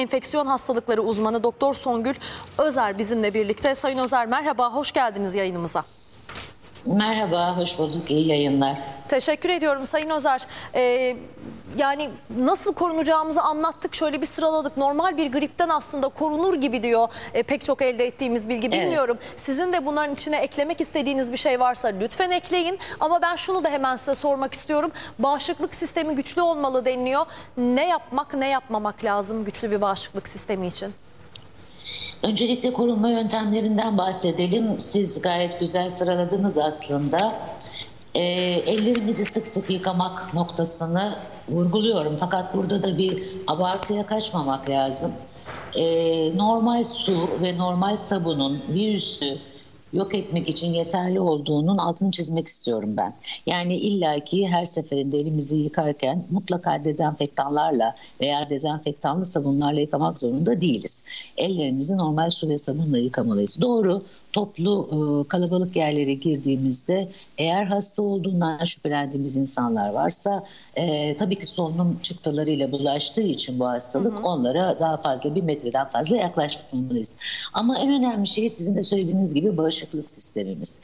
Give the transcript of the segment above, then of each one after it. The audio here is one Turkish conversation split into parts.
enfeksiyon hastalıkları uzmanı Doktor Songül Özer bizimle birlikte. Sayın Özer merhaba, hoş geldiniz yayınımıza. Merhaba, hoş bulduk. İyi yayınlar. Teşekkür ediyorum Sayın Özer. Ee, yani nasıl korunacağımızı anlattık, şöyle bir sıraladık. Normal bir gripten aslında korunur gibi diyor e, pek çok elde ettiğimiz bilgi. Evet. Bilmiyorum sizin de bunların içine eklemek istediğiniz bir şey varsa lütfen ekleyin. Ama ben şunu da hemen size sormak istiyorum. Bağışıklık sistemi güçlü olmalı deniliyor. Ne yapmak ne yapmamak lazım güçlü bir bağışıklık sistemi için? Öncelikle korunma yöntemlerinden bahsedelim. Siz gayet güzel sıraladınız aslında. Ee, ellerimizi sık sık yıkamak noktasını vurguluyorum. Fakat burada da bir abartıya kaçmamak lazım. Ee, normal su ve normal sabunun virüsü yok etmek için yeterli olduğunun altını çizmek istiyorum ben. Yani illaki her seferinde elimizi yıkarken mutlaka dezenfektanlarla veya dezenfektanlı sabunlarla yıkamak zorunda değiliz. Ellerimizi normal su ve sabunla yıkamalıyız. Doğru toplu e, kalabalık yerlere girdiğimizde eğer hasta olduğundan şüphelendiğimiz insanlar varsa e, tabii ki solunum çıktılarıyla bulaştığı için bu hastalık onlara daha fazla bir metreden fazla yaklaşmamalıyız. Ama en önemli şey sizin de söylediğiniz gibi bağışıklık sistemimiz.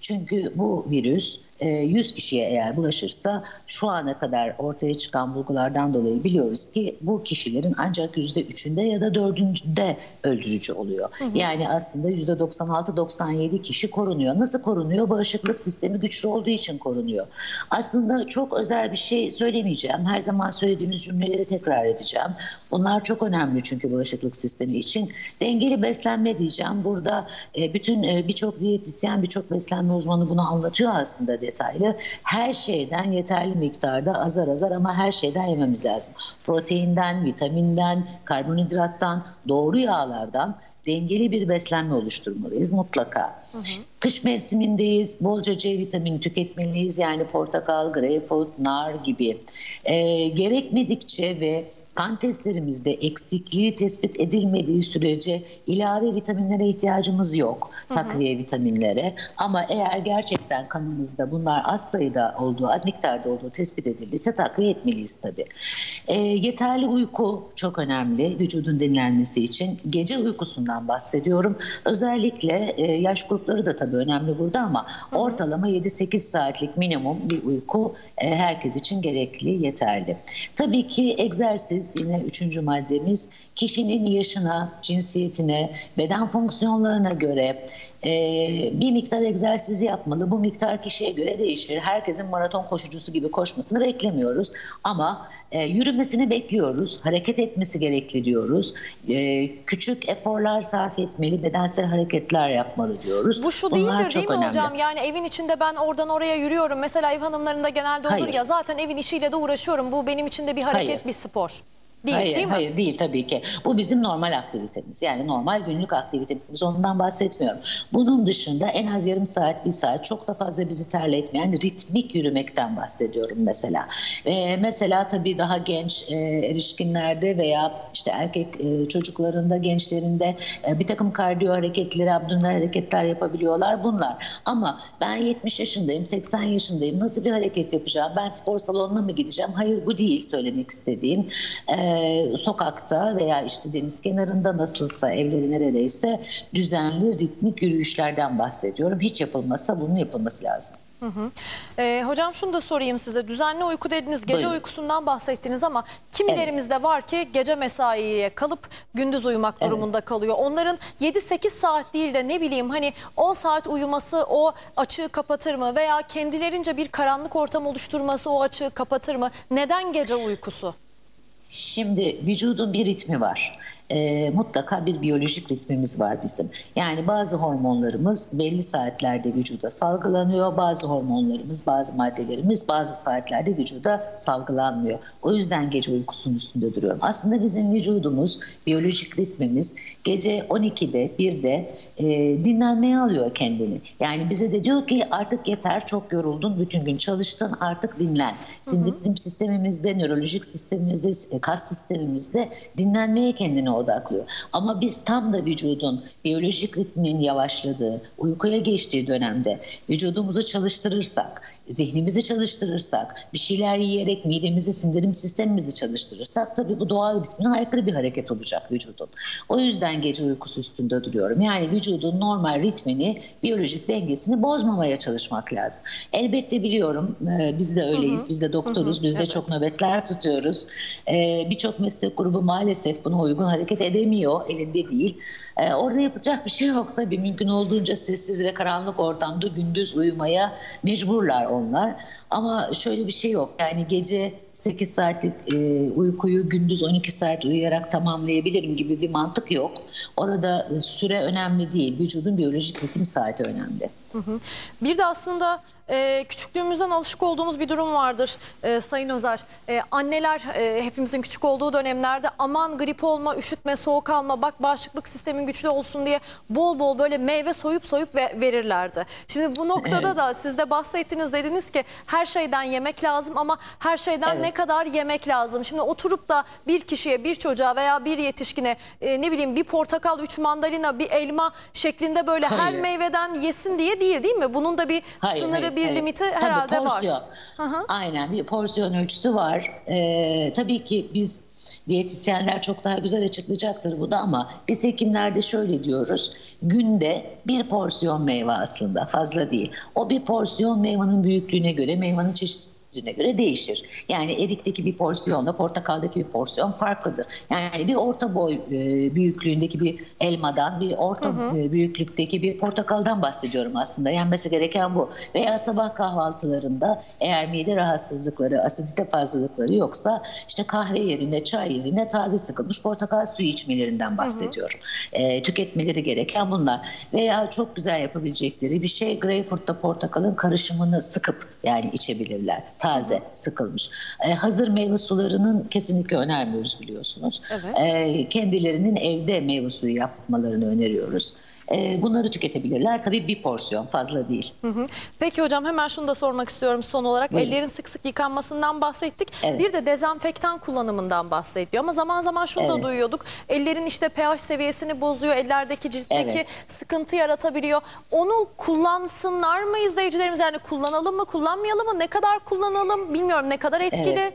Çünkü bu virüs 100 kişiye eğer bulaşırsa şu ana kadar ortaya çıkan bulgulardan dolayı biliyoruz ki bu kişilerin ancak %3'ünde ya da 4'ünde öldürücü oluyor. Yani aslında %96-97 kişi korunuyor. Nasıl korunuyor? Bağışıklık sistemi güçlü olduğu için korunuyor. Aslında çok özel bir şey söylemeyeceğim. Her zaman söylediğimiz cümleleri tekrar edeceğim. Bunlar çok önemli çünkü bağışıklık sistemi için. Dengeli beslenme diyeceğim. Burada e, bütün e, birçok diyetisyen, birçok beslenme uzmanı bunu anlatıyor aslında detaylı. Her şeyden yeterli miktarda azar azar ama her şeyden yememiz lazım. Proteinden, vitaminden, karbonhidrattan, doğru yağlardan dengeli bir beslenme oluşturmalıyız mutlaka. Kış mevsimindeyiz. Bolca C vitamini tüketmeliyiz. Yani portakal, greyfurt, nar gibi. Ee, gerekmedikçe ve kan testlerimizde eksikliği tespit edilmediği sürece ilave vitaminlere ihtiyacımız yok. Takviye vitaminlere. Ama eğer gerçekten kanımızda bunlar az sayıda olduğu, az miktarda olduğu tespit edildiyse takviye etmeliyiz tabii. Ee, yeterli uyku çok önemli vücudun dinlenmesi için. Gece uykusundan bahsediyorum. Özellikle e, yaş grupları da tabii önemli burada ama ortalama 7-8 saatlik minimum bir uyku e, herkes için gerekli, yeterli. Tabii ki egzersiz yine üçüncü maddemiz kişinin yaşına, cinsiyetine, beden fonksiyonlarına göre bir miktar egzersiz yapmalı. Bu miktar kişiye göre değişir. Herkesin maraton koşucusu gibi koşmasını beklemiyoruz ama e, yürümesini bekliyoruz. Hareket etmesi gerekli diyoruz. E, küçük eforlar sarf etmeli, bedensel hareketler yapmalı diyoruz. Bu şu Bunlar değildir değil mi önemli. hocam? Yani evin içinde ben oradan oraya yürüyorum. Mesela ev hanımlarında genelde olur Hayır. ya zaten evin işiyle de uğraşıyorum. Bu benim için de bir hareket, Hayır. bir spor. Değil hayır, değil mi? hayır değil tabii ki. Bu bizim normal aktivitemiz. Yani normal günlük aktivitemiz. Ondan bahsetmiyorum. Bunun dışında en az yarım saat, bir saat çok da fazla bizi terletmeyen ritmik yürümekten bahsediyorum mesela. Ee, mesela tabii daha genç e, erişkinlerde veya işte erkek e, çocuklarında, gençlerinde e, bir takım kardiyo hareketleri, abdominal hareketler yapabiliyorlar bunlar. Ama ben 70 yaşındayım, 80 yaşındayım. Nasıl bir hareket yapacağım? Ben spor salonuna mı gideceğim? Hayır bu değil söylemek istediğim. Ee, sokakta veya işte deniz kenarında nasılsa evleri neredeyse düzenli ritmik yürüyüşlerden bahsediyorum. Hiç yapılmasa bunun yapılması lazım. Ee, hocam şunu da sorayım size. Düzenli uyku dediniz, gece Buyurun. uykusundan bahsettiniz ama kimilerimizde var ki gece mesaiye kalıp gündüz uyumak Evet. durumunda kalıyor. Onların 7-8 saat değil de ne bileyim hani 10 saat uyuması o açığı kapatır mı? Veya kendilerince bir karanlık ortam oluşturması o açığı kapatır mı? Neden gece uykusu? Şimdi vücudun bir ritmi var. Ee, mutlaka bir biyolojik ritmimiz var bizim. Yani bazı hormonlarımız belli saatlerde vücuda salgılanıyor. Bazı hormonlarımız, bazı maddelerimiz bazı saatlerde vücuda salgılanmıyor. O yüzden gece uykusunun üstünde duruyorum. Aslında bizim vücudumuz, biyolojik ritmimiz gece 12'de, 1'de e, dinlenmeye alıyor kendini. Yani bize de diyor ki artık yeter, çok yoruldun, bütün gün çalıştın, artık dinlen. Sindirim sistemimizde, nörolojik sistemimizde, e, kas sistemimizde dinlenmeye kendini odaklıyor. Ama biz tam da vücudun biyolojik ritminin yavaşladığı, uykuya geçtiği dönemde vücudumuzu çalıştırırsak, zihnimizi çalıştırırsak, bir şeyler yiyerek midemizi, sindirim sistemimizi çalıştırırsak tabii bu doğal ritmine aykırı bir hareket olacak vücudun. O yüzden gece uykusu üstünde duruyorum. Yani vücudun normal ritmini, biyolojik dengesini bozmamaya çalışmak lazım. Elbette biliyorum e, biz de öyleyiz, biz de doktoruz, biz de evet. çok nöbetler tutuyoruz. E, Birçok meslek grubu maalesef buna uygun hareket edemiyor, elinde değil. E, Orada yapacak bir şey yok tabii. Mümkün olduğunca sessiz ve karanlık ortamda gündüz uyumaya mecburlar onlar. Ama şöyle bir şey yok. Yani gece 8 saatlik e, uykuyu gündüz 12 saat uyuyarak tamamlayabilirim gibi bir mantık yok. Orada süre önemli değil. Vücudun biyolojik ritim saati önemli. Bir de aslında e, küçüklüğümüzden alışık olduğumuz bir durum vardır e, Sayın Özer. E, anneler e, hepimizin küçük olduğu dönemlerde aman grip olma, üşütme, soğuk alma, bak bağışıklık sistemin güçlü olsun diye bol bol böyle meyve soyup soyup ve verirlerdi. Şimdi bu noktada da siz de bahsettiniz dediniz ki her şeyden yemek lazım ama her şeyden Evet. ne kadar yemek lazım? Şimdi oturup da bir kişiye, bir çocuğa veya bir yetişkine e, ne bileyim bir portakal, üç mandalina, bir elma şeklinde böyle her Hayır. meyveden yesin diye değil değil mi? Bunun da bir Hayır, sınırı, hayır, bir hayır. limiti Tabii, herhalde porsiyon. var. Hı hı. Aynen bir porsiyon ölçüsü var. Ee, tabii ki biz diyetisyenler çok daha güzel açıklayacaktır bu da ama biz hekimlerde şöyle diyoruz. Günde bir porsiyon meyve aslında fazla değil. O bir porsiyon meyvanın büyüklüğüne göre, meyvanın çeşitliliğine göre değişir. Yani erikteki bir porsiyonla portakaldaki bir porsiyon farklıdır. Yani bir orta boy e, büyüklüğündeki bir elmadan, bir orta e, büyüklükteki bir portakaldan bahsediyorum aslında. Yenmesi gereken bu. Veya sabah kahvaltılarında eğer mide rahatsızlıkları, asidite fazlalıkları yoksa işte kahve yerine, çay yerine taze sıkılmış portakal suyu içmelerinden bahsediyorum. E, tüketmeleri gereken bunlar. Veya çok güzel yapabilecekleri bir şey greyfurtla portakalın karışımını sıkıp yani içebilirler. Taze, sıkılmış. E, hazır meyve sularının kesinlikle önermiyoruz biliyorsunuz. Evet. E, kendilerinin evde meyve suyu yapmalarını öneriyoruz. E, bunları tüketebilirler. Tabii bir porsiyon fazla değil. Hı hı. Peki hocam hemen şunu da sormak istiyorum son olarak. Buyurun. Ellerin sık sık yıkanmasından bahsettik. Evet. Bir de dezenfektan kullanımından bahsediyor. Ama zaman zaman şunu da Evet. duyuyorduk. Ellerin işte pH seviyesini bozuyor. Ellerdeki ciltteki Evet. sıkıntı yaratabiliyor. Onu kullansınlar mı izleyicilerimiz? Yani kullanalım mı kullanmayalım mı? Ne kadar kullanalım bilmiyorum. Ne kadar etkili? Evet.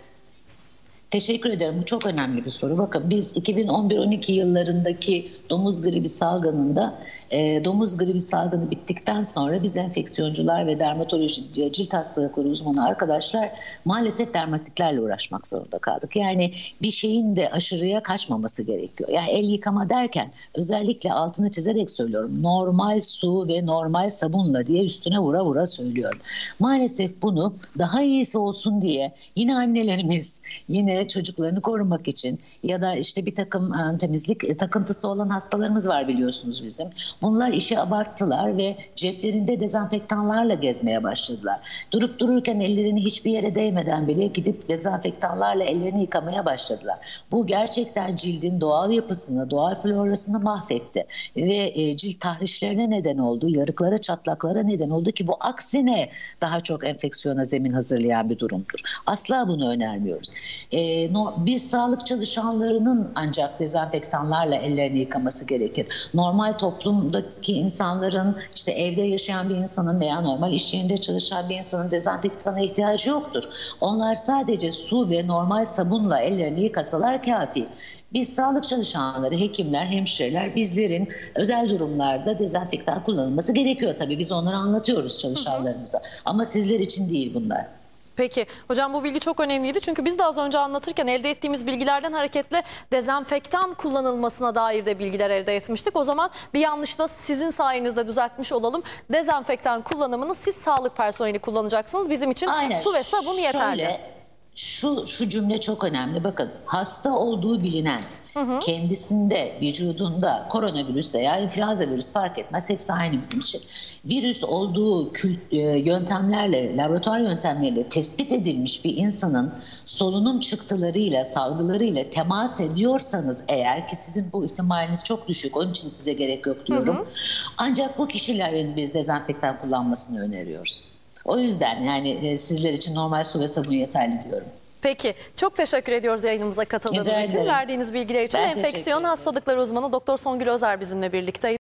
Teşekkür ederim. Bu çok önemli bir soru. Bakın biz 2011-12 yıllarındaki domuz gribi salgınında e, domuz gribi salgını bittikten sonra biz enfeksiyoncular ve dermatoloji cilt hastalıkları uzmanı arkadaşlar maalesef dermatitlerle uğraşmak zorunda kaldık. Yani bir şeyin de aşırıya kaçmaması gerekiyor. Yani el yıkama derken özellikle altını çizerek söylüyorum. Normal su ve normal sabunla diye üstüne vura vura söylüyorum. Maalesef bunu daha iyisi olsun diye yine annelerimiz yine çocuklarını korumak için ya da işte bir takım e, temizlik takıntısı olan hastalarımız var biliyorsunuz bizim. Bunlar işi abarttılar ve ceplerinde dezenfektanlarla gezmeye başladılar. Durup dururken ellerini hiçbir yere değmeden bile gidip dezenfektanlarla ellerini yıkamaya başladılar. Bu gerçekten cildin doğal yapısını, doğal florasını mahvetti ve e, cilt tahrişlerine neden oldu, yarıklara, çatlaklara neden oldu ki bu aksine daha çok enfeksiyona zemin hazırlayan bir durumdur. Asla bunu önermiyoruz. E, no, biz sağlık çalışanlarının ancak dezenfektanlarla ellerini yıkaması gerekir. Normal toplumdaki insanların işte evde yaşayan bir insanın veya normal iş yerinde çalışan bir insanın dezenfektana ihtiyacı yoktur. Onlar sadece su ve normal sabunla ellerini yıkasalar kafi. Biz sağlık çalışanları, hekimler, hemşireler bizlerin özel durumlarda dezenfektan kullanılması gerekiyor tabii. Biz onları anlatıyoruz çalışanlarımıza. Ama sizler için değil bunlar. Peki hocam bu bilgi çok önemliydi çünkü biz de az önce anlatırken elde ettiğimiz bilgilerden hareketle dezenfektan kullanılmasına dair de bilgiler elde etmiştik. O zaman bir yanlış da sizin sayenizde düzeltmiş olalım. Dezenfektan kullanımını siz sağlık personeli kullanacaksınız. Bizim için Aynen. su ve sabun yeterli. Şöyle, şu, şu cümle çok önemli. Bakın hasta olduğu bilinen kendisinde vücudunda koronavirüs veya influenza virüs fark etmez. Hepsi aynı bizim için. Virüs olduğu kül, e, yöntemlerle, laboratuvar yöntemleriyle tespit edilmiş bir insanın solunum çıktılarıyla, salgılarıyla temas ediyorsanız eğer ki sizin bu ihtimaliniz çok düşük. Onun için size gerek yok diyorum. Ancak bu kişilerin biz dezenfektan kullanmasını öneriyoruz. O yüzden yani e, sizler için normal su ve sabun yeterli diyorum. Peki çok teşekkür ediyoruz yayınımıza katıldığınız için. Verdiğiniz bilgiler için Ben enfeksiyon hastalıkları uzmanı Doktor Songül Özer bizimle birlikte.